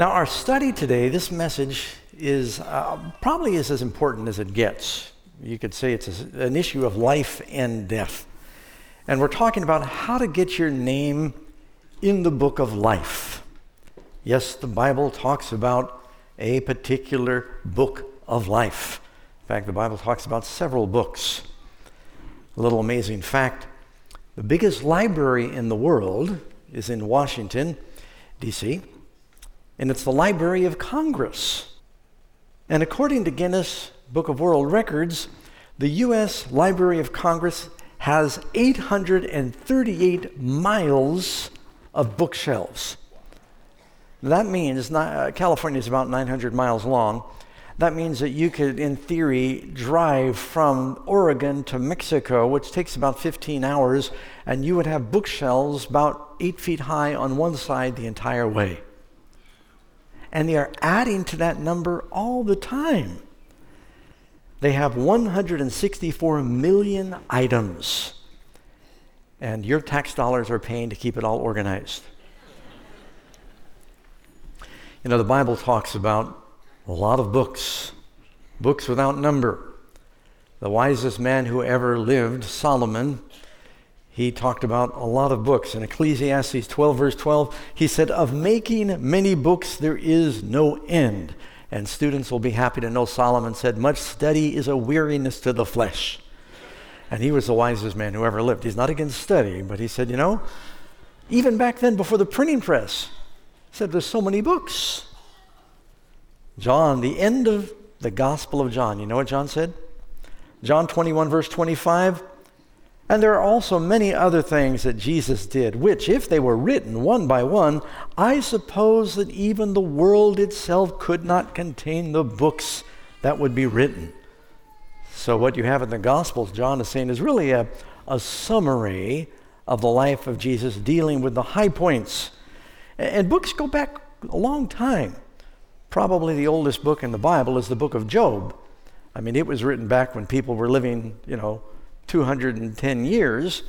Now, our study today, this message is uh, probably is as important as it gets. You could say it's a, an issue of life and death. And we're talking about how to get your name in the book of life. Yes, the Bible talks about a particular book of life. In fact, the Bible talks about several books. A little amazing fact the biggest library in the world is in Washington, D.C., and it's the Library of Congress. And according to Guinness Book of World Records, the U.S. Library of Congress has 838 miles of bookshelves. That means uh, California is about 900 miles long. That means that you could, in theory, drive from Oregon to Mexico, which takes about 15 hours, and you would have bookshelves about eight feet high on one side the entire way. And they are adding to that number all the time. They have 164 million items, and your tax dollars are paying to keep it all organized. You know, the Bible talks about a lot of books, books without number. The wisest man who ever lived, Solomon, he talked about a lot of books. In Ecclesiastes 12, verse 12, he said, Of making many books there is no end. And students will be happy to know Solomon said, Much study is a weariness to the flesh. And he was the wisest man who ever lived. He's not against study, but he said, You know, even back then before the printing press, he said, There's so many books. John, the end of the Gospel of John, you know what John said? John 21, verse 25. And there are also many other things that Jesus did, which, if they were written one by one, I suppose that even the world itself could not contain the books that would be written. So, what you have in the Gospels, John is saying, is really a, a summary of the life of Jesus, dealing with the high points. And books go back a long time. Probably the oldest book in the Bible is the book of Job. I mean, it was written back when people were living, you know, 210 years.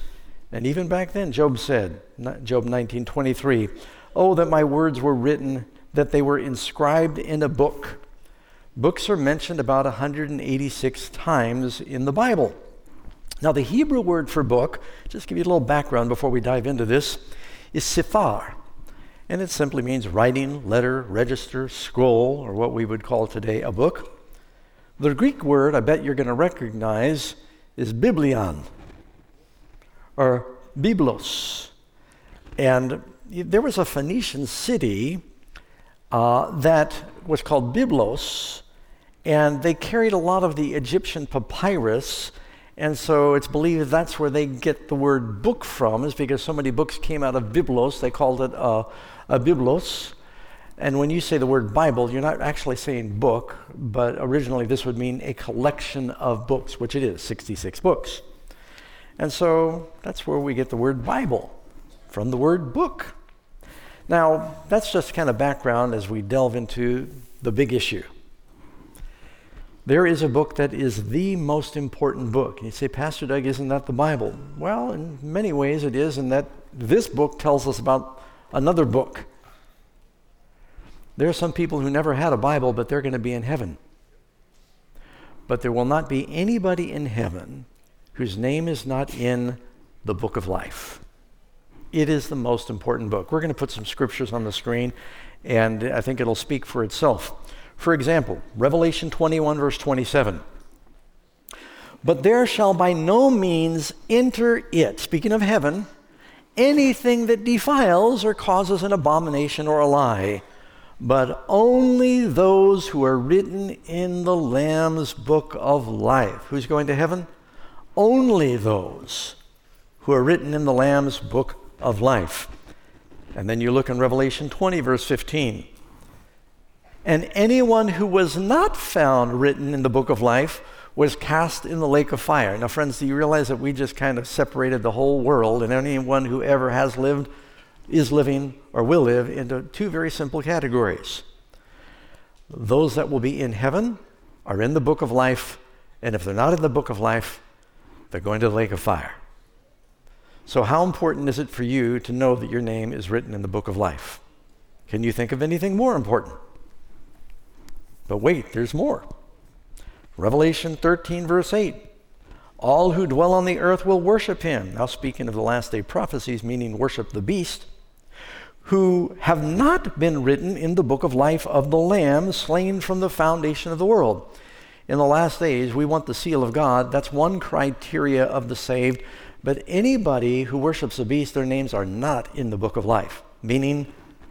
And even back then, Job said, Job 19:23, "Oh that my words were written, that they were inscribed in a book." Books are mentioned about 186 times in the Bible. Now, the Hebrew word for book, just give you a little background before we dive into this, is sifar. And it simply means writing, letter, register, scroll, or what we would call today a book. The Greek word I bet you're going to recognize is biblion or biblos. And there was a Phoenician city uh, that was called Byblos, and they carried a lot of the Egyptian papyrus. And so it's believed that's where they get the word book from, is because so many books came out of Byblos. They called it a, a Biblos. And when you say the word Bible, you're not actually saying book, but originally this would mean a collection of books, which it is 66 books. And so that's where we get the word Bible from the word book. Now, that's just kind of background as we delve into the big issue. There is a book that is the most important book. You say, Pastor Doug, isn't that the Bible? Well, in many ways it is, in that this book tells us about another book there are some people who never had a Bible, but they're going to be in heaven. But there will not be anybody in heaven whose name is not in the book of life. It is the most important book. We're going to put some scriptures on the screen, and I think it'll speak for itself. For example, Revelation 21, verse 27. But there shall by no means enter it, speaking of heaven, anything that defiles or causes an abomination or a lie but only those who are written in the Lamb's book of life. Who's going to heaven? Only those who are written in the Lamb's book of life. And then you look in Revelation 20, verse 15. And anyone who was not found written in the book of life was cast in the lake of fire. Now, friends, do you realize that we just kind of separated the whole world, and anyone who ever has lived is living or will live into two very simple categories. Those that will be in heaven are in the book of life, and if they're not in the book of life, they're going to the lake of fire. So, how important is it for you to know that your name is written in the book of life? Can you think of anything more important? But wait, there's more. Revelation 13, verse 8. All who dwell on the earth will worship him. Now, speaking of the last day prophecies, meaning worship the beast, who have not been written in the book of life of the Lamb slain from the foundation of the world. In the last days, we want the seal of God. That's one criteria of the saved. But anybody who worships the beast, their names are not in the book of life, meaning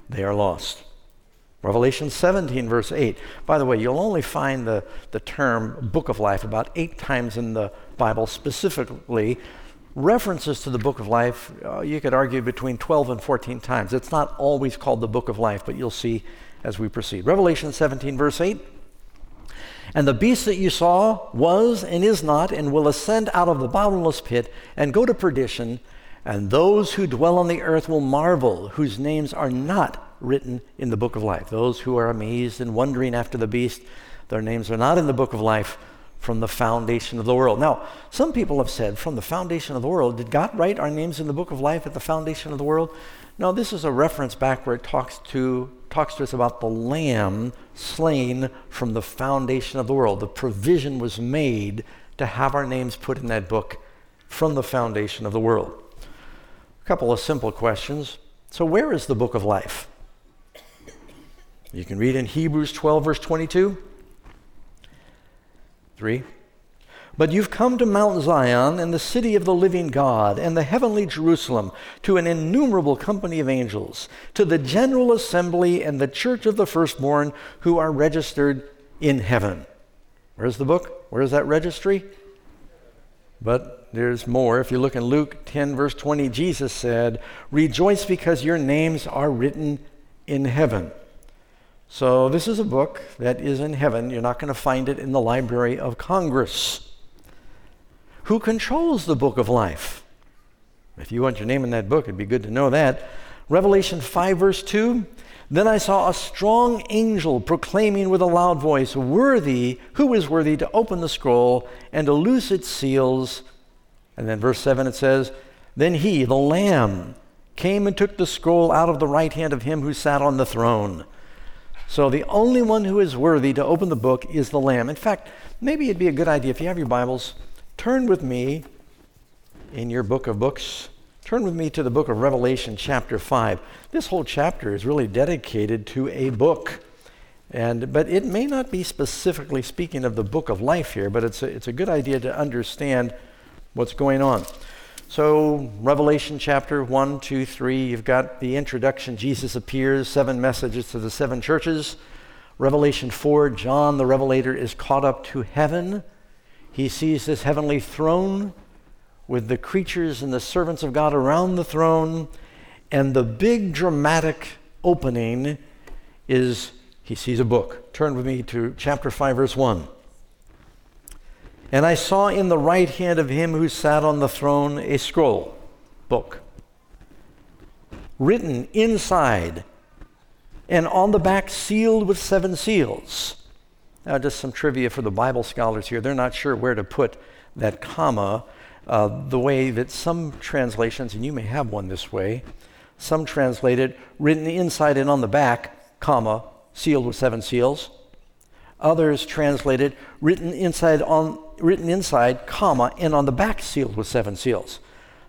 they are lost. Revelation 17, verse 8. By the way, you'll only find the, the term book of life about eight times in the Bible, specifically references to the book of life. Uh, you could argue between 12 and 14 times. It's not always called the book of life, but you'll see as we proceed. Revelation 17, verse 8. And the beast that you saw was and is not, and will ascend out of the bottomless pit and go to perdition. And those who dwell on the earth will marvel, whose names are not written in the book of life. Those who are amazed and wondering after the beast, their names are not in the book of life from the foundation of the world. Now, some people have said, from the foundation of the world, did God write our names in the book of life at the foundation of the world? No, this is a reference back where it talks to, talks to us about the lamb slain from the foundation of the world. The provision was made to have our names put in that book from the foundation of the world. A couple of simple questions. So, where is the book of life? You can read in Hebrews 12, verse 22. 3. But you've come to Mount Zion and the city of the living God and the heavenly Jerusalem, to an innumerable company of angels, to the general assembly and the church of the firstborn who are registered in heaven. Where's the book? Where's that registry? But there's more. If you look in Luke 10, verse 20, Jesus said, Rejoice because your names are written in heaven. So, this is a book that is in heaven. You're not going to find it in the Library of Congress. Who controls the book of life? If you want your name in that book, it'd be good to know that. Revelation 5, verse 2 Then I saw a strong angel proclaiming with a loud voice, Worthy, who is worthy to open the scroll and to loose its seals? And then verse 7 it says, Then he, the Lamb, came and took the scroll out of the right hand of him who sat on the throne. So the only one who is worthy to open the book is the Lamb. In fact, maybe it'd be a good idea if you have your Bibles, turn with me in your book of books. Turn with me to the book of Revelation, chapter 5. This whole chapter is really dedicated to a book. And, but it may not be specifically speaking of the book of life here, but it's a, it's a good idea to understand what's going on. So, Revelation chapter 1, 2, 3, you've got the introduction. Jesus appears, seven messages to the seven churches. Revelation 4, John the Revelator is caught up to heaven. He sees this heavenly throne with the creatures and the servants of God around the throne. And the big dramatic opening is he sees a book. Turn with me to chapter 5, verse 1. And I saw in the right hand of him who sat on the throne a scroll, book, written inside and on the back sealed with seven seals. Now, just some trivia for the Bible scholars here. They're not sure where to put that comma. Uh, the way that some translations, and you may have one this way, some translate it written inside and on the back, comma, sealed with seven seals. Others translate it written inside on written inside, comma, and on the back sealed with seven seals.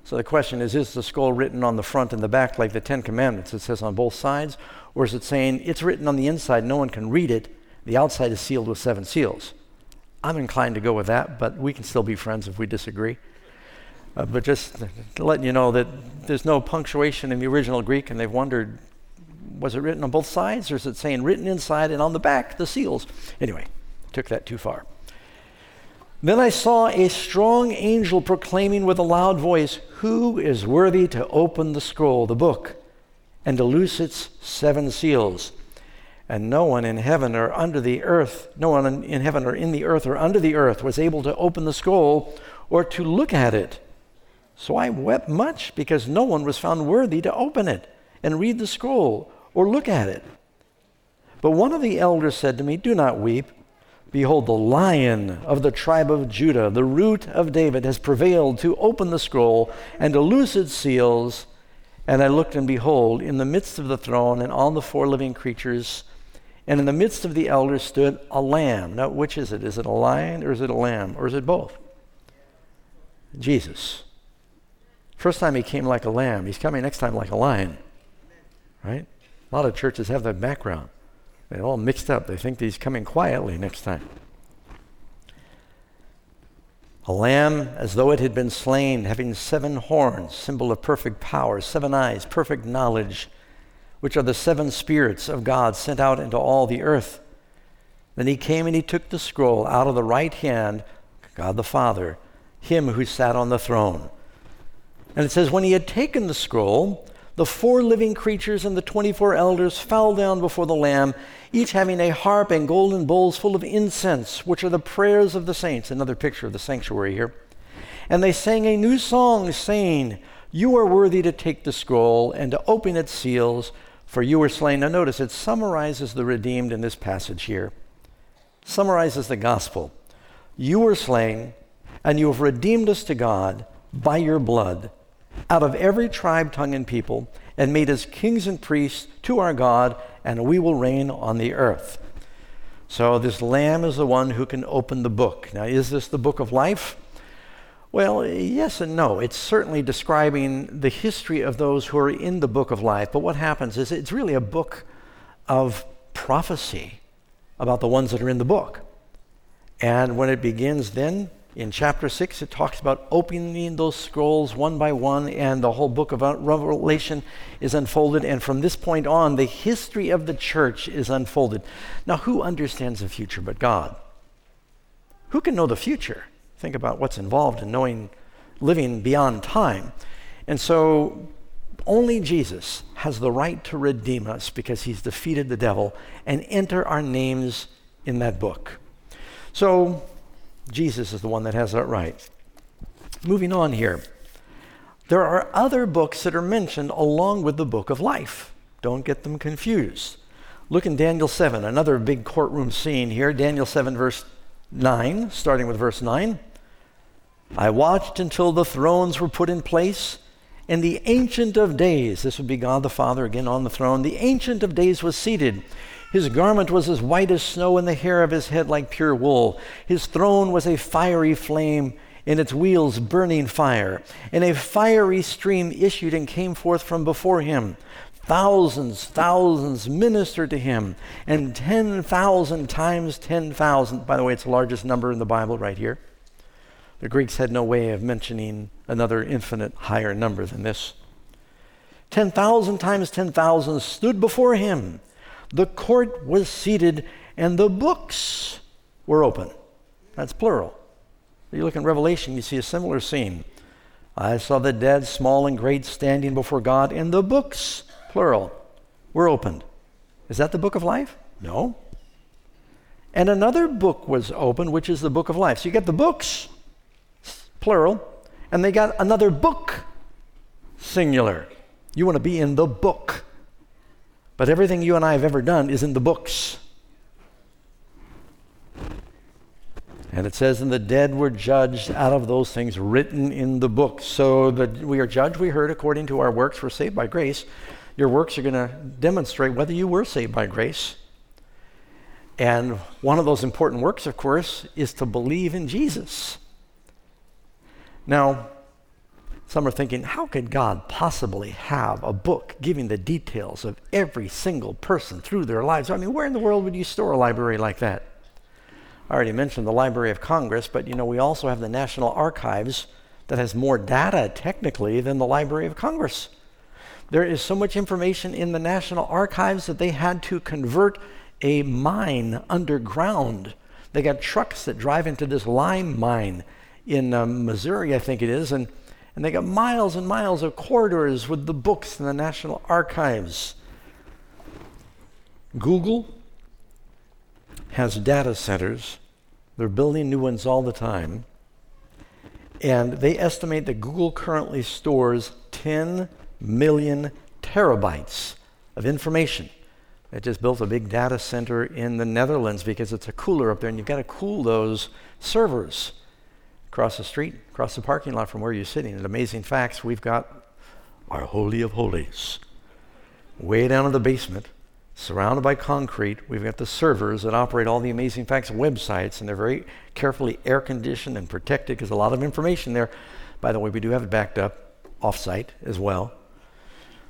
So the question is is the scroll written on the front and the back like the Ten Commandments? It says on both sides? Or is it saying it's written on the inside, no one can read it, the outside is sealed with seven seals? I'm inclined to go with that, but we can still be friends if we disagree. Uh, but just letting you know that there's no punctuation in the original Greek, and they've wondered was it written on both sides, or is it saying written inside and on the back, the seals? Anyway, took that too far. Then I saw a strong angel proclaiming with a loud voice, Who is worthy to open the scroll, the book, and to loose its seven seals? And no one in heaven or under the earth, no one in heaven or in the earth or under the earth was able to open the scroll or to look at it. So I wept much because no one was found worthy to open it and read the scroll or look at it. But one of the elders said to me, Do not weep. Behold, the lion of the tribe of Judah, the root of David, has prevailed to open the scroll and to loose its seals. And I looked, and behold, in the midst of the throne and all the four living creatures, and in the midst of the elders stood a lamb. Now, which is it? Is it a lion or is it a lamb? Or is it both? Jesus. First time he came like a lamb, he's coming next time like a lion. Right? A lot of churches have that background. They're all mixed up. They think he's coming quietly next time. A lamb as though it had been slain, having seven horns, symbol of perfect power, seven eyes, perfect knowledge, which are the seven spirits of God sent out into all the earth. Then he came and he took the scroll out of the right hand, God the Father, him who sat on the throne. And it says, When he had taken the scroll, the four living creatures and the 24 elders fell down before the Lamb, each having a harp and golden bowls full of incense, which are the prayers of the saints. Another picture of the sanctuary here. And they sang a new song, saying, You are worthy to take the scroll and to open its seals, for you were slain. Now, notice it summarizes the redeemed in this passage here, summarizes the gospel. You were slain, and you have redeemed us to God by your blood out of every tribe, tongue, and people, and made us kings and priests to our God, and we will reign on the earth. So, this Lamb is the one who can open the book. Now, is this the book of life? Well, yes and no. It's certainly describing the history of those who are in the book of life. But what happens is it's really a book of prophecy about the ones that are in the book. And when it begins, then in chapter 6, it talks about opening those scrolls one by one, and the whole book of Revelation is unfolded. And from this point on, the history of the church is unfolded. Now, who understands the future but God? Who can know the future? Think about what's involved in knowing, living beyond time. And so, only Jesus has the right to redeem us because he's defeated the devil and enter our names in that book. So, Jesus is the one that has that right. Moving on here. There are other books that are mentioned along with the book of life. Don't get them confused. Look in Daniel 7, another big courtroom scene here. Daniel 7, verse 9, starting with verse 9. I watched until the thrones were put in place, and the Ancient of Days, this would be God the Father again on the throne, the Ancient of Days was seated. His garment was as white as snow, and the hair of his head like pure wool. His throne was a fiery flame, and its wheels burning fire. And a fiery stream issued and came forth from before him. Thousands, thousands ministered to him, and 10,000 times 10,000. By the way, it's the largest number in the Bible right here. The Greeks had no way of mentioning another infinite higher number than this. 10,000 times 10,000 stood before him the court was seated and the books were open. That's plural. You look in Revelation, you see a similar scene. I saw the dead, small and great, standing before God, and the books, plural, were opened. Is that the book of life? No. And another book was opened, which is the book of life. So you get the books, plural, and they got another book, singular. You want to be in the book. But everything you and I have ever done is in the books. And it says, and the dead were judged out of those things written in the books. So that we are judged, we heard, according to our works. We're saved by grace. Your works are going to demonstrate whether you were saved by grace. And one of those important works, of course, is to believe in Jesus. Now, some are thinking, how could God possibly have a book giving the details of every single person through their lives? I mean, where in the world would you store a library like that? I already mentioned the Library of Congress, but you know, we also have the National Archives that has more data technically than the Library of Congress. There is so much information in the National Archives that they had to convert a mine underground. They got trucks that drive into this lime mine in um, Missouri, I think it is, and and they got miles and miles of corridors with the books in the National Archives. Google has data centers. They're building new ones all the time. And they estimate that Google currently stores 10 million terabytes of information. They just built a big data center in the Netherlands because it's a cooler up there, and you've got to cool those servers across the street, across the parking lot from where you're sitting. And amazing facts, we've got our Holy of Holies. Way down in the basement, surrounded by concrete, we've got the servers that operate all the Amazing Facts websites, and they're very carefully air conditioned and protected because a lot of information there. By the way, we do have it backed up offsite as well.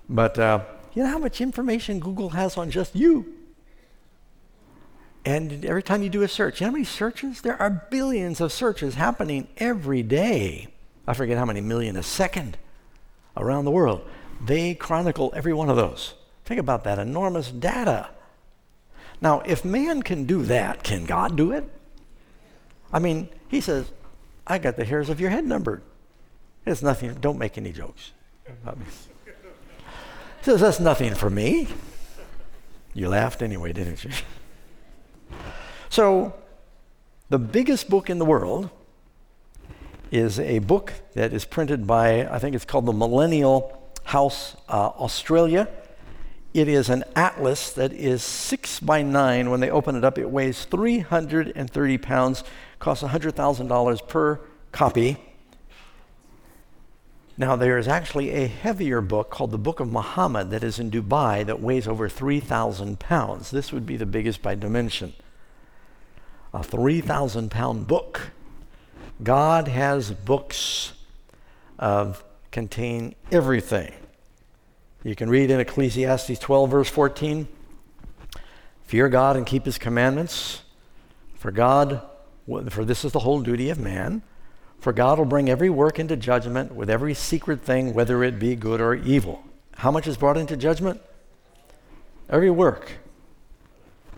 But uh, you know how much information Google has on just you? And every time you do a search, you know how many searches? There are billions of searches happening every day. I forget how many million a second around the world. They chronicle every one of those. Think about that enormous data. Now, if man can do that, can God do it? I mean, he says, I got the hairs of your head numbered. It's nothing, don't make any jokes. Says, That's nothing for me. You laughed anyway, didn't you? So, the biggest book in the world is a book that is printed by, I think it's called the Millennium House uh, Australia. It is an atlas that is six by nine. When they open it up, it weighs 330 pounds, costs $100,000 per copy. Now, there is actually a heavier book called the Book of Muhammad that is in Dubai that weighs over 3,000 pounds. This would be the biggest by dimension a 3,000 pound book. God has books of contain everything. You can read in Ecclesiastes 12, verse 14 Fear God and keep his commandments, for God, for this is the whole duty of man. For God will bring every work into judgment with every secret thing, whether it be good or evil. How much is brought into judgment? Every work.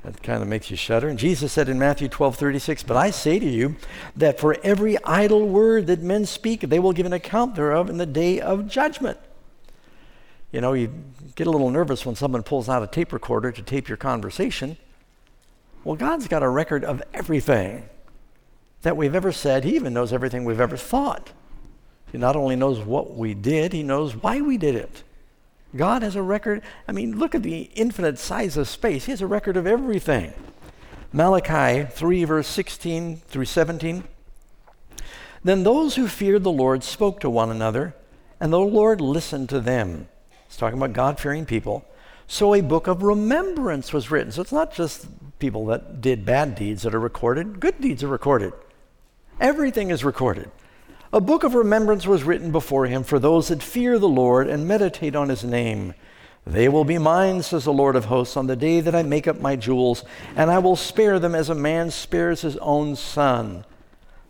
That kind of makes you shudder. And Jesus said in Matthew 12 36, But I say to you that for every idle word that men speak, they will give an account thereof in the day of judgment. You know, you get a little nervous when someone pulls out a tape recorder to tape your conversation. Well, God's got a record of everything that we've ever said. He even knows everything we've ever thought. He not only knows what we did, He knows why we did it. God has a record. I mean, look at the infinite size of space. He has a record of everything. Malachi 3, verse 16 through 17. Then those who feared the Lord spoke to one another, and the Lord listened to them. It's talking about God fearing people. So a book of remembrance was written. So it's not just people that did bad deeds that are recorded, good deeds are recorded. Everything is recorded. A book of remembrance was written before him for those that fear the Lord and meditate on his name. They will be mine, says the Lord of hosts, on the day that I make up my jewels, and I will spare them as a man spares his own son.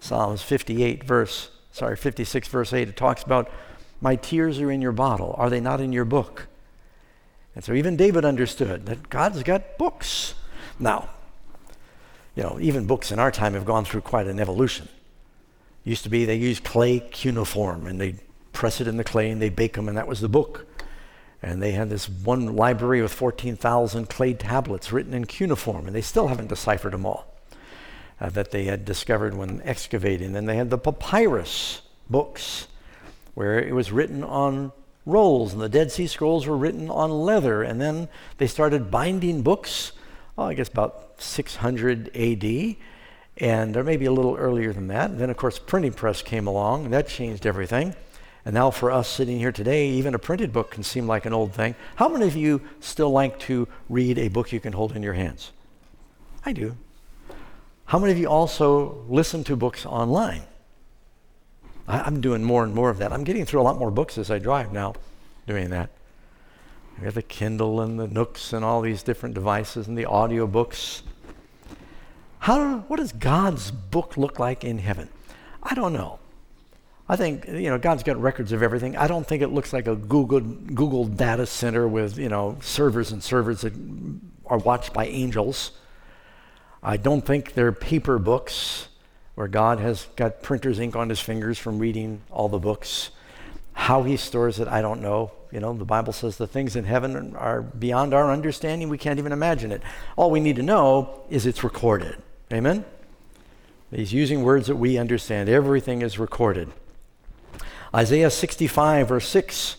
Psalms 58, verse, sorry, 56, verse 8, it talks about, My tears are in your bottle. Are they not in your book? And so even David understood that God's got books. Now, you know, even books in our time have gone through quite an evolution. Used to be they used clay cuneiform and they'd press it in the clay and they'd bake them, and that was the book. And they had this one library with 14,000 clay tablets written in cuneiform, and they still haven't deciphered them all uh, that they had discovered when excavating. And they had the papyrus books, where it was written on rolls, and the Dead Sea Scrolls were written on leather. And then they started binding books, oh, I guess about 600 AD and there may be a little earlier than that. And then, of course, printing press came along, and that changed everything. And now, for us sitting here today, even a printed book can seem like an old thing. How many of you still like to read a book you can hold in your hands? I do. How many of you also listen to books online? I, am doing more and more of that. I'm getting through a lot more books as I drive now, doing that. We have the Kindle and the Nooks and all these different devices and the audio books. How, what does God's book look like in heaven? I don't know. I think, you know, God's got records of everything. I don't think it looks like a Google, Google data center with, you know, servers and servers that are watched by angels. I don't think they're paper books where God has got printer's ink on his fingers from reading all the books. How he stores it, I don't know. You know, the Bible says the things in heaven are beyond our understanding. We can't even imagine it. All we need to know is it's recorded. Amen? He's using words that we understand. Everything is recorded. Isaiah 65, verse 6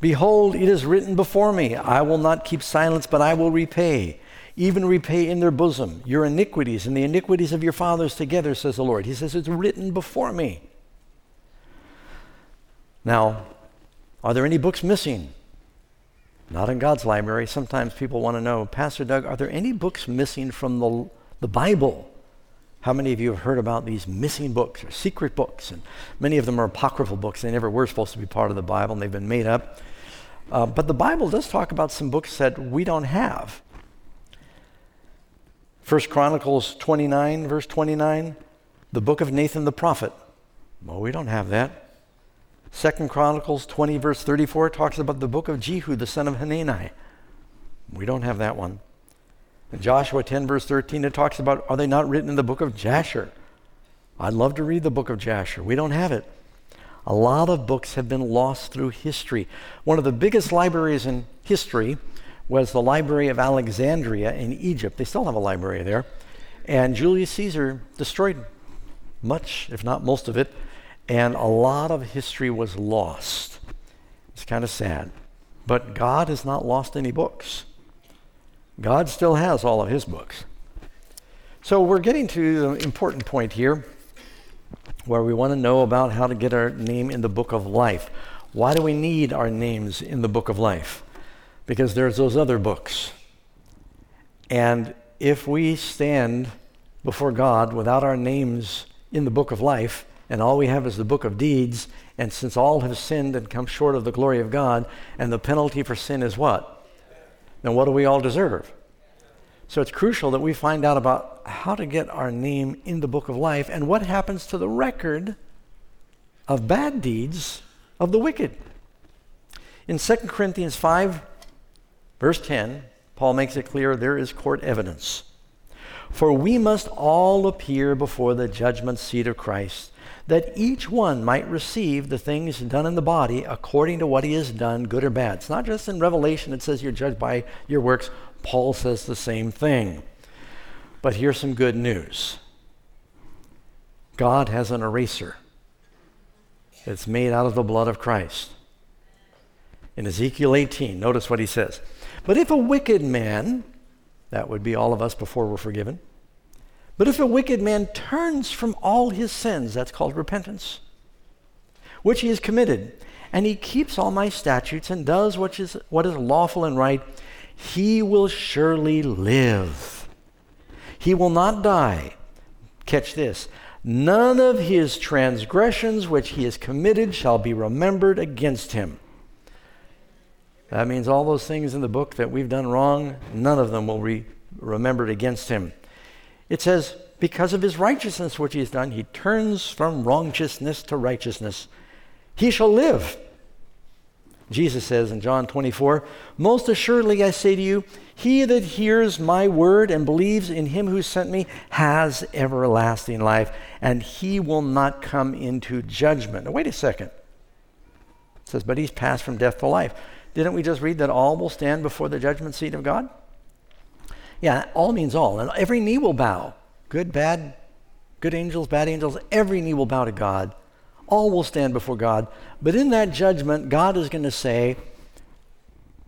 Behold, it is written before me, I will not keep silence, but I will repay, even repay in their bosom your iniquities and the iniquities of your fathers together, says the Lord. He says, It's written before me. Now, Are there any books missing? Not in God's library. Sometimes people want to know, Pastor Doug, are there any books missing from the, the Bible? How many of you have heard about these missing books or secret books? And many of them are apocryphal books. They never were supposed to be part of the Bible and they've been made up. Uh, but the Bible does talk about some books that we don't have. First Chronicles 29, verse 29, the book of Nathan the prophet. Well, we don't have that. Second Chronicles 20, verse 34 talks about the book of Jehu, the son of Hanani. We don't have that one. In Joshua 10, verse 13, it talks about, are they not written in the book of Jasher? I'd love to read the book of Jasher. We don't have it. A lot of books have been lost through history. One of the biggest libraries in history was the Library of Alexandria in Egypt. They still have a library there. And Julius Caesar destroyed much, if not most of it, and a lot of history was lost. It's kind of sad. But God has not lost any books. God still has all of his books. So we're getting to the important point here where we want to know about how to get our name in the book of life. Why do we need our names in the book of life? because there's those other books. And if we stand before God without our names in the book of life, and all we have is the book of deeds, and since all have sinned and come short of the glory of God, and the penalty for sin is what? Then what do we all deserve? So it's crucial that we find out about how to get our name in the book of life and what happens to the record of bad deeds of the wicked. In 2 Corinthians 5, Verse 10, Paul makes it clear there is court evidence. For we must all appear before the judgment seat of Christ, that each one might receive the things done in the body according to what he has done, good or bad. It's not just in Revelation it says you're judged by your works. Paul says the same thing. But here's some good news God has an eraser. It's made out of the blood of Christ. In Ezekiel 18, notice what he says. But if a wicked man, that would be all of us before we're forgiven, but if a wicked man turns from all his sins, that's called repentance, which he has committed, and he keeps all my statutes and does what is, what is lawful and right, he will surely live. He will not die. Catch this. None of his transgressions which he has committed shall be remembered against him. That means all those things in the book that we've done wrong, none of them will be remembered against him. It says, because of his righteousness which he has done, he turns from wrongiousness to righteousness. He shall live. Jesus says in John 24, Most assuredly I say to you, he that hears my word and believes in him who sent me has everlasting life, and he will not come into judgment. Now, wait a second. It says, But he's passed from death to life. Didn't we just read that all will stand before the judgment seat of God? Yeah, all means all. And every knee will bow. Good, bad, good angels, bad angels, every knee will bow to God. All will stand before God. But in that judgment, God is going to say,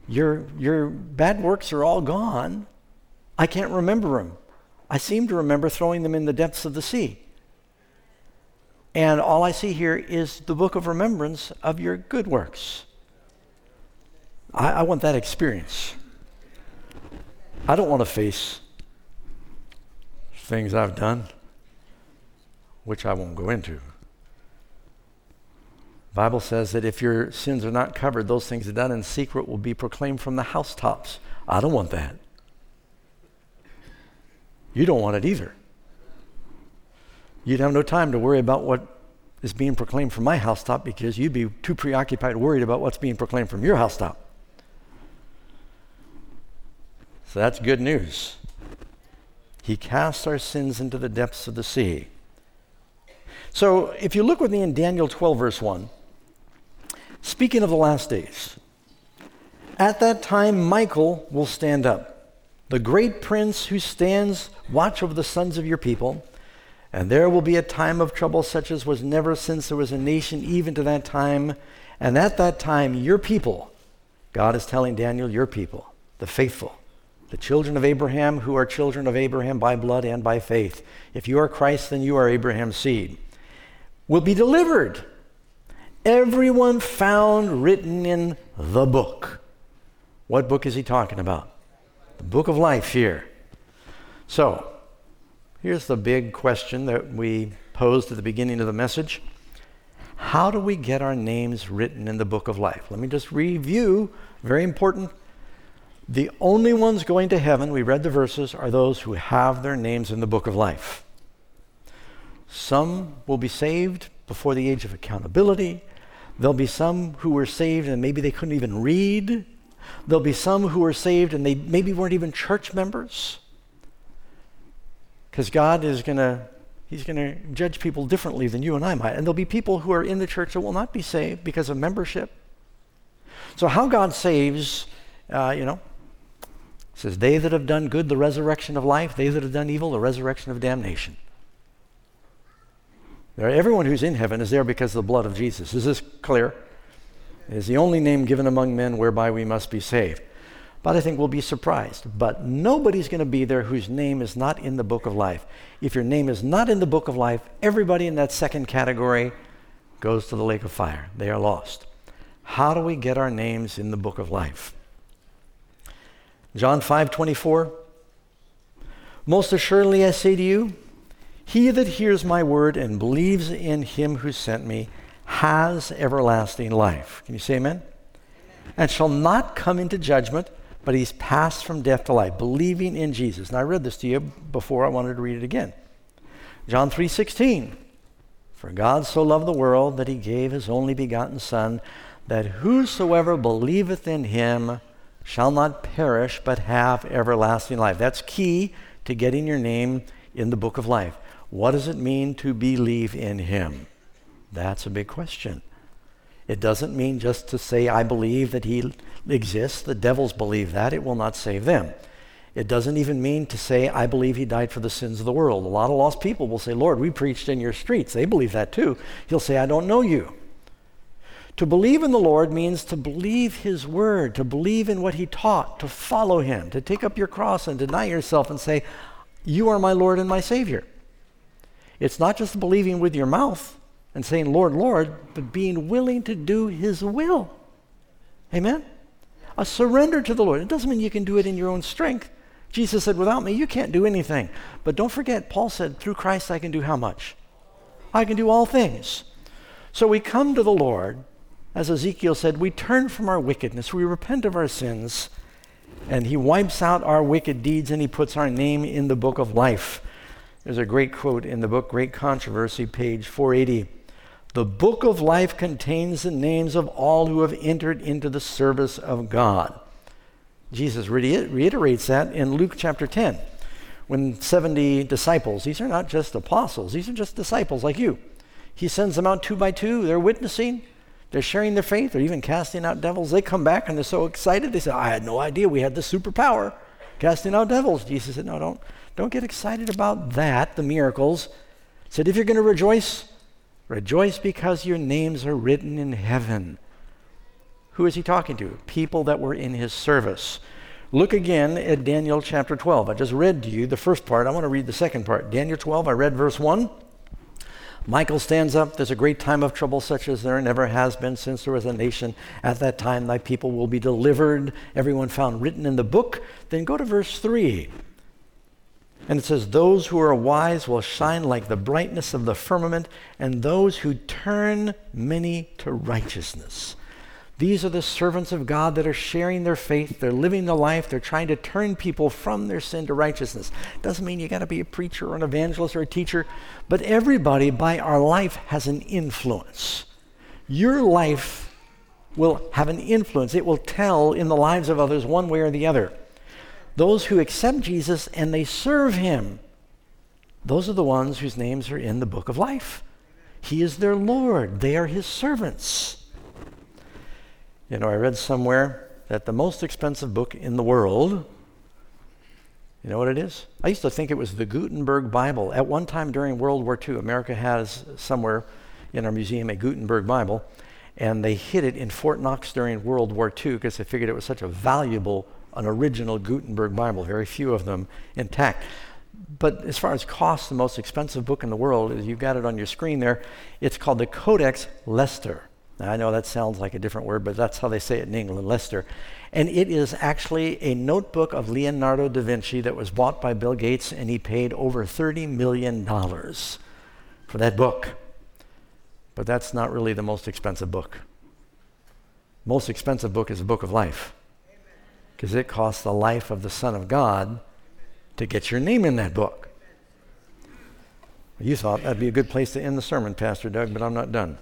your, your bad works are all gone. I can't remember them. I seem to remember throwing them in the depths of the sea. And all I see here is the book of remembrance of your good works. I, I want that experience. I don't want to face things I've done, which I won't go into. Bible says that if your sins are not covered, those things done in secret will be proclaimed from the housetops. I don't want that. You don't want it either. You'd have no time to worry about what is being proclaimed from my housetop because you'd be too preoccupied worried about what's being proclaimed from your housetop. So that's good news. He casts our sins into the depths of the sea. So if you look with me in Daniel 12, verse 1, speaking of the last days, at that time Michael will stand up, the great prince who stands watch over the sons of your people. And there will be a time of trouble such as was never since there was a nation, even to that time. And at that time, your people, God is telling Daniel, your people, the faithful, the children of Abraham who are children of Abraham by blood and by faith. If you are Christ, then you are Abraham's seed. Will be delivered. everyone found written in the book. What book is he talking about? The book of life here. So, here's the big question that we posed at the beginning of the message How do we get our names written in the book of life? Let me just review, very important. The only ones going to heaven, we read the verses, are those who have their names in the book of life. Some will be saved before the age of accountability. There'll be some who were saved and maybe they couldn't even read. There'll be some who were saved and they maybe weren't even church members. Because God is going to He's going to judge people differently than you and I might. And there'll be people who are in the church that will not be saved because of membership. So, how God saves, uh, you know, says, They that have done good, the resurrection of life, they that have done evil, the resurrection of damnation. Everyone who's in heaven is there because of the blood of Jesus. Is this clear? It is the only name given among men whereby we must be saved. But I think we'll be surprised. But nobody's going to be there whose name is not in the book of life. If your name is not in the book of life, everybody in that second category goes to the lake of fire. They are lost. How do we get our names in the book of life? John 5 24. Most assuredly I say to you, he that hears my word and believes in him who sent me has everlasting life. Can you say amen? And shall not come into judgment, but he's passed from death to life, believing in Jesus. And I read this to you before I wanted to read it again. John 3:16. For God so loved the world that he gave his only begotten son that whosoever believeth in him shall not perish but have everlasting life. That's key to getting your name in the book of life. What does it mean to believe in him? That's a big question. It doesn't mean just to say, I believe that he exists. The devils believe that. It will not save them. It doesn't even mean to say, I believe he died for the sins of the world. A lot of lost people will say, Lord, we preached in your streets. They believe that too. He'll say, I don't know you. To believe in the Lord means to believe his word, to believe in what he taught, to follow him, to take up your cross and deny yourself and say, You are my Lord and my Savior. It's not just believing with your mouth and saying, Lord, Lord, but being willing to do His will. Amen? A surrender to the Lord. It doesn't mean you can do it in your own strength. Jesus said, Without me, you can't do anything. But don't forget, Paul said, Through Christ, I can do how much? I can do all things. So we come to the Lord, as Ezekiel said, we turn from our wickedness, we repent of our sins, and He wipes out our wicked deeds and He puts our name in the book of life. There's a great quote in the book, Great Controversy, page 480. The book of life contains the names of all who have entered into the service of God. Jesus reiterates that in Luke chapter 10 when 70 disciples, these are not just apostles, these are just disciples like you. He sends them out two by two. They're witnessing, they're sharing their faith, they're even casting out devils. They come back and they're so excited. They say, I had no idea we had this superpower casting out devils. Jesus said, No, don't, don't get excited about that, the miracles. Said, if you're going to rejoice, rejoice because your names are written in heaven. Who is he talking to? People that were in his service. Look again at Daniel chapter 12. I just read to you the first part. I want to read the second part. Daniel 12, I read verse 1. Michael stands up. There's a great time of trouble, such as there never has been since there was a nation. At that time, thy people will be delivered, everyone found written in the book. Then go to verse 3. And it says, Those who are wise will shine like the brightness of the firmament, and those who turn many to righteousness. These are the servants of God that are sharing their faith. They're living the life. They're trying to turn people from their sin to righteousness. Doesn't mean you got to be a preacher or an evangelist or a teacher, but everybody by our life has an influence. Your life will have an influence, it will tell in the lives of others one way or the other. Those who accept Jesus and they serve him, those are the ones whose names are in the book of life. He is their Lord, they are his servants. You know, I read somewhere that the most expensive book in the world, you know what it is? I used to think it was the Gutenberg Bible. At one time during World War II, America has somewhere in our museum a Gutenberg Bible, and they hid it in Fort Knox during World War II because they figured it was such a valuable an original Gutenberg Bible, very few of them intact. But as far as cost, the most expensive book in the world, you've got it on your screen there, it's called the Codex Leicester. Now, I know that sounds like a different word, but that's how they say it in England, Leicester. And it is actually a notebook of Leonardo da Vinci that was bought by Bill Gates, and he paid over $30 million for that book. But that's not really the most expensive book. Most expensive book is the book of life because it costs the life of the Son of God to get your name in that book. You thought that'd be a good place to end the sermon, Pastor Doug, but I'm not done.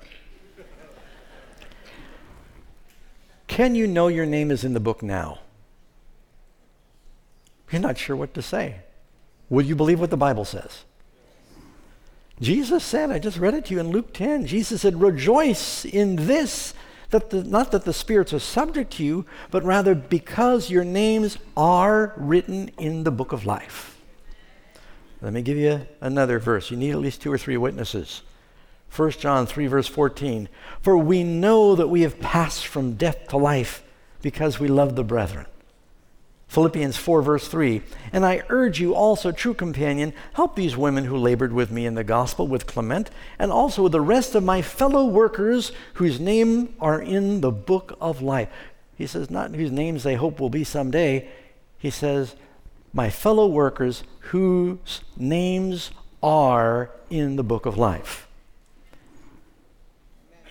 Can you know your name is in the book now? You're not sure what to say. Would you believe what the Bible says? Jesus said, I just read it to you in Luke 10. Jesus said, Rejoice in this, that the, not that the spirits are subject to you, but rather because your names are written in the book of life. Let me give you another verse. You need at least two or three witnesses. 1 John 3, verse 14. For we know that we have passed from death to life because we love the brethren. Philippians 4, verse 3. And I urge you also, true companion, help these women who labored with me in the gospel with Clement, and also with the rest of my fellow workers whose name are in the book of life. He says, not whose names they hope will be someday. He says, my fellow workers whose names are in the book of life.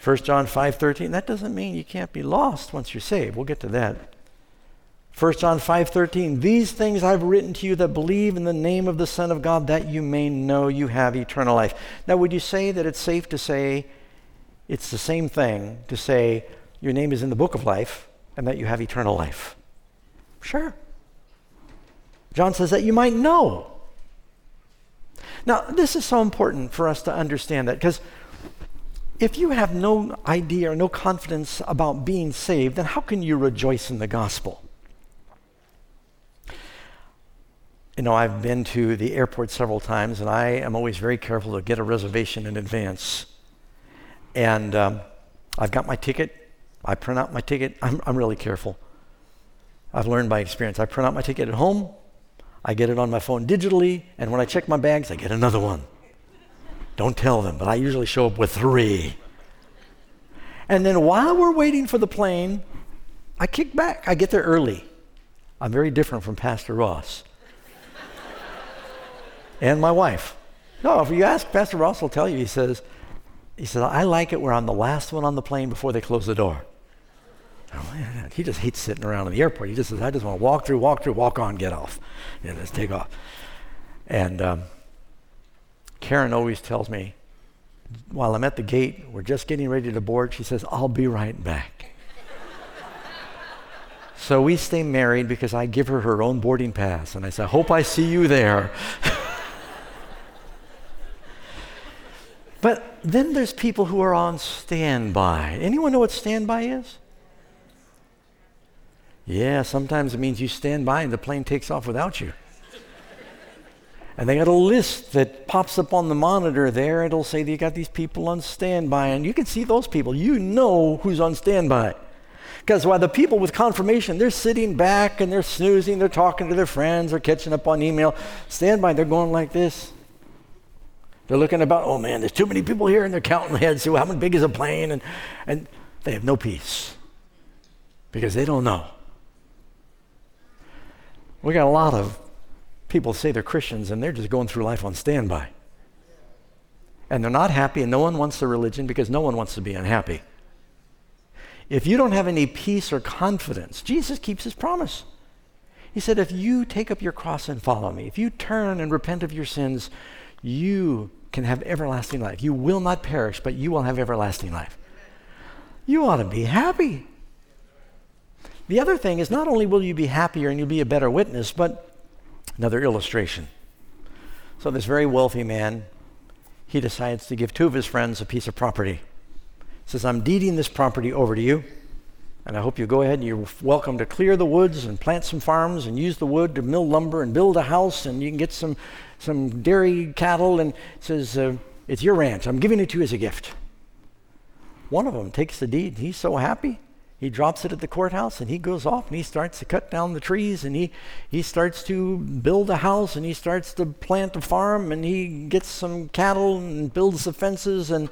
1 John 5:13 that doesn't mean you can't be lost once you're saved. We'll get to that. 1 John 5:13 These things I've written to you that believe in the name of the Son of God that you may know you have eternal life. Now would you say that it's safe to say it's the same thing to say your name is in the book of life and that you have eternal life? Sure. John says that you might know. Now, this is so important for us to understand that because if you have no idea or no confidence about being saved, then how can you rejoice in the gospel? You know, I've been to the airport several times, and I am always very careful to get a reservation in advance. And um, I've got my ticket. I print out my ticket. I'm, I'm really careful. I've learned by experience. I print out my ticket at home. I get it on my phone digitally, and when I check my bags, I get another one. Don't tell them, but I usually show up with three. And then while we're waiting for the plane, I kick back. I get there early. I'm very different from Pastor Ross and my wife. No, if you ask Pastor Ross, will tell you. He says, he says, I like it where I'm the last one on the plane before they close the door. Oh, he just hates sitting around in the airport. He just says, I just want to walk through, walk through, walk on, get off. And just take off. And um, Karen always tells me, while I'm at the gate, we're just getting ready to board, she says, I'll be right back. so we stay married because I give her her own boarding pass. And I say, I Hope I see you there. but then there's people who are on standby. Anyone know what standby is? Yeah, sometimes it means you stand by and the plane takes off without you. And they got a list that pops up on the monitor there. It'll say you got these people on standby, and you can see those people. You know who's on standby. Because while the people with confirmation, they're sitting back and they're snoozing, they're talking to their friends, they're catching up on email. Standby, they're going like this. They're looking about, oh man, there's too many people here, and they're counting ahead, see how big is a plane, and, and they have no peace because they don't know. We got a lot of people say they're Christians and they're just going through life on standby. And they're not happy, and no one wants the religion because no one wants to be unhappy. If you don't have any peace or confidence, Jesus keeps his promise. He said, If you take up your cross and follow me, if you turn and repent of your sins, you can have everlasting life. You will not perish, but you will have everlasting life. You ought to be happy. The other thing is not only will you be happier and you'll be a better witness, but Another illustration. So, this very wealthy man, he decides to give two of his friends a piece of property. He says, I'm deeding this property over to you, and I hope you go ahead and you're welcome to clear the woods and plant some farms and use the wood to mill lumber and build a house, and you can get some, some dairy cattle. And says, uh, It's your ranch. I'm giving it to you as a gift. One of them takes the deed. He's so happy. He drops it at the courthouse and he goes off and he starts to cut down the trees and he, he starts to build a house and he starts to plant a farm and he gets some cattle and builds the fences and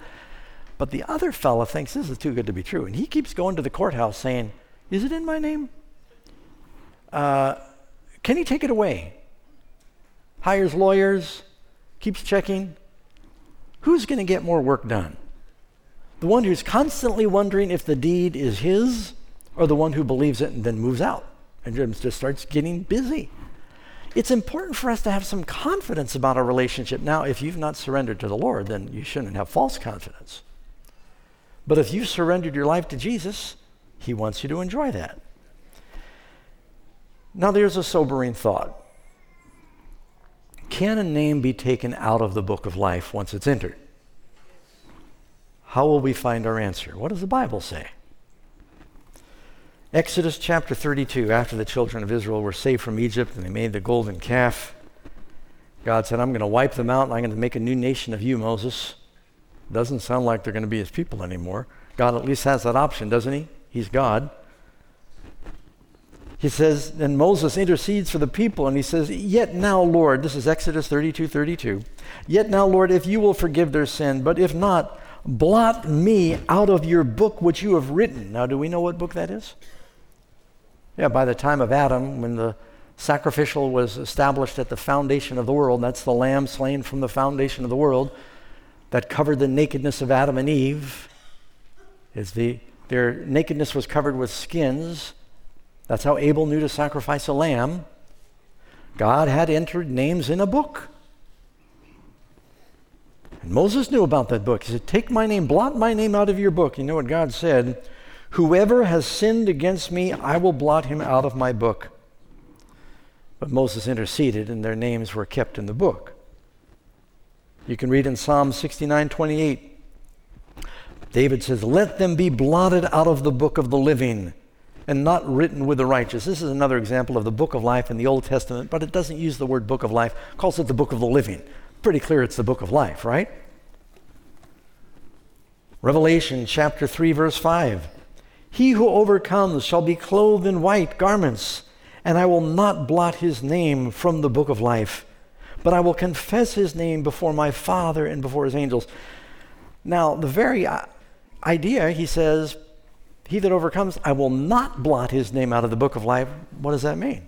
But the other fella thinks this is too good to be true. And he keeps going to the courthouse saying, Is it in my name? Uh, can he take it away? Hires lawyers, keeps checking. Who's going to get more work done? The one who's constantly wondering if the deed is his, or the one who believes it and then moves out and just starts getting busy? It's important for us to have some confidence about our relationship. Now, if you've not surrendered to the Lord, then you shouldn't have false confidence. But if you've surrendered your life to Jesus, He wants you to enjoy that. Now, there's a sobering thought. Can a name be taken out of the book of life once it's entered? How will we find our answer? What does the Bible say? Exodus chapter 32, after the children of Israel were saved from Egypt and they made the golden calf, God said, I'm going to wipe them out and I'm going to make a new nation of you, Moses. Doesn't sound like they're going to be his people anymore. God at least has that option, doesn't he? He's God he says, and Moses intercedes for the people, and he says, Yet now, Lord, this is Exodus 32 32. Yet now, Lord, if you will forgive their sin, but if not, blot me out of your book which you have written. Now, do we know what book that is? Yeah, by the time of Adam, when the sacrificial was established at the foundation of the world, that's the lamb slain from the foundation of the world that covered the nakedness of Adam and Eve. Is the, their nakedness was covered with skins that's how Abel knew to sacrifice a lamb. God had entered names in a book. Moses knew about that book. He said, Take my name, blot my name out of your book. You know what God said? Whoever has sinned against me, I will blot him out of my book. But Moses interceded, and their names were kept in the book. You can read in Psalm 69 28. David says, Let them be blotted out of the book of the living and not written with the righteous. This is another example of the book of life in the Old Testament, but it doesn't use the word book of life, it calls it the book of the living. Pretty clear it's the book of life, right? Revelation chapter 3 verse 5. He who overcomes shall be clothed in white garments, and I will not blot his name from the book of life, but I will confess his name before my Father and before his angels. Now, the very uh, idea, he says, he that overcomes, I will not blot his name out of the book of life. What does that mean?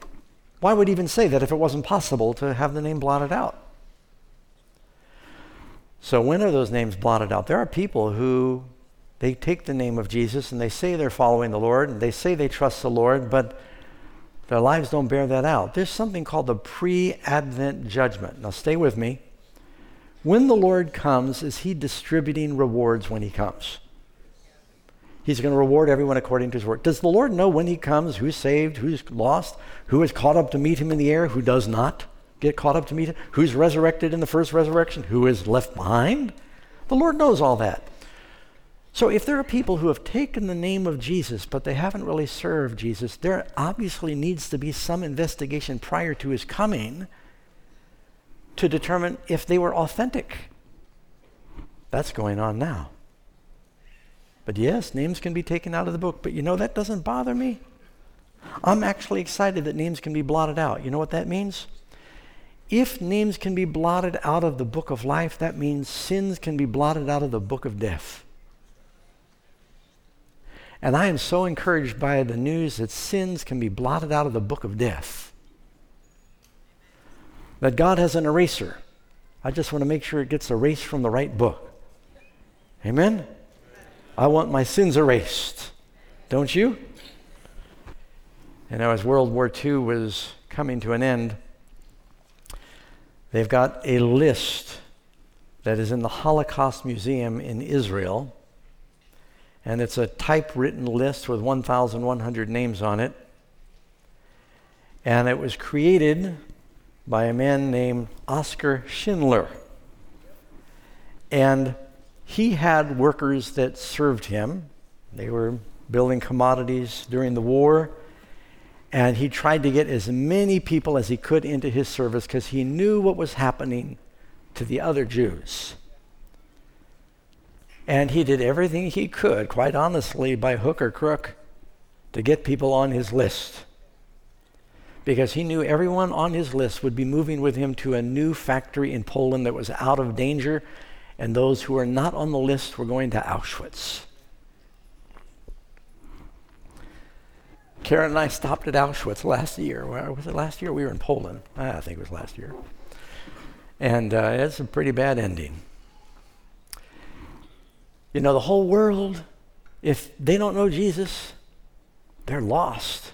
Why would he even say that if it wasn't possible to have the name blotted out? So, when are those names blotted out? There are people who they take the name of Jesus and they say they're following the Lord and they say they trust the Lord, but their lives don't bear that out. There's something called the pre Advent judgment. Now, stay with me. When the Lord comes, is he distributing rewards when he comes? He's going to reward everyone according to his work. Does the Lord know when he comes who's saved, who's lost, who is caught up to meet him in the air, who does not get caught up to meet him, who's resurrected in the first resurrection, who is left behind? The Lord knows all that. So if there are people who have taken the name of Jesus, but they haven't really served Jesus, there obviously needs to be some investigation prior to his coming to determine if they were authentic. That's going on now. But yes, names can be taken out of the book. But you know, that doesn't bother me. I'm actually excited that names can be blotted out. You know what that means? If names can be blotted out of the book of life, that means sins can be blotted out of the book of death. And I am so encouraged by the news that sins can be blotted out of the book of death. That God has an eraser. I just want to make sure it gets erased from the right book. Amen? I want my sins erased. Don't you? And now, as World War II was coming to an end, they've got a list that is in the Holocaust Museum in Israel. And it's a typewritten list with 1,100 names on it. And it was created by a man named Oskar Schindler. And he had workers that served him. They were building commodities during the war. And he tried to get as many people as he could into his service because he knew what was happening to the other Jews. And he did everything he could, quite honestly, by hook or crook, to get people on his list. Because he knew everyone on his list would be moving with him to a new factory in Poland that was out of danger and those who were not on the list were going to Auschwitz. Karen and I stopped at Auschwitz last year. Where was it last year? We were in Poland. I think it was last year. And uh, it's a pretty bad ending. You know, the whole world, if they don't know Jesus, they're lost.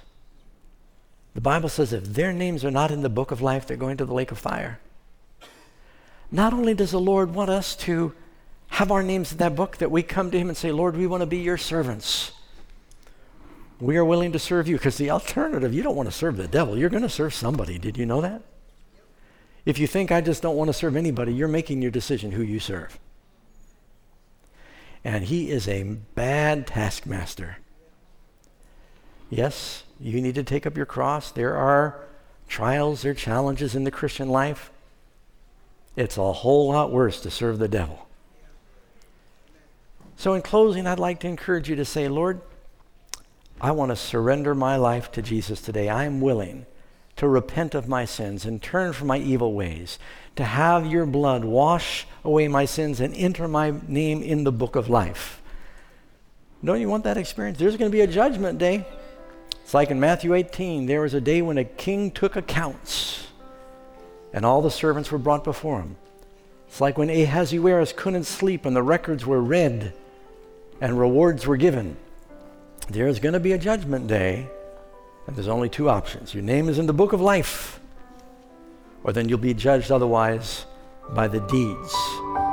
The Bible says if their names are not in the book of life, they're going to the lake of fire. Not only does the Lord want us to have our names in that book, that we come to Him and say, Lord, we want to be your servants. We are willing to serve you because the alternative, you don't want to serve the devil. You're going to serve somebody. Did you know that? If you think I just don't want to serve anybody, you're making your decision who you serve. And he is a bad taskmaster. Yes, you need to take up your cross. There are trials, there are challenges in the Christian life. It's a whole lot worse to serve the devil. So, in closing, I'd like to encourage you to say, Lord, I want to surrender my life to Jesus today. I am willing to repent of my sins and turn from my evil ways, to have your blood wash away my sins and enter my name in the book of life. Don't you want that experience? There's going to be a judgment day. It's like in Matthew 18, there was a day when a king took accounts and all the servants were brought before him. It's like when Ahasuerus couldn't sleep and the records were read and rewards were given. There's going to be a judgment day, and there's only two options. Your name is in the book of life, or then you'll be judged otherwise by the deeds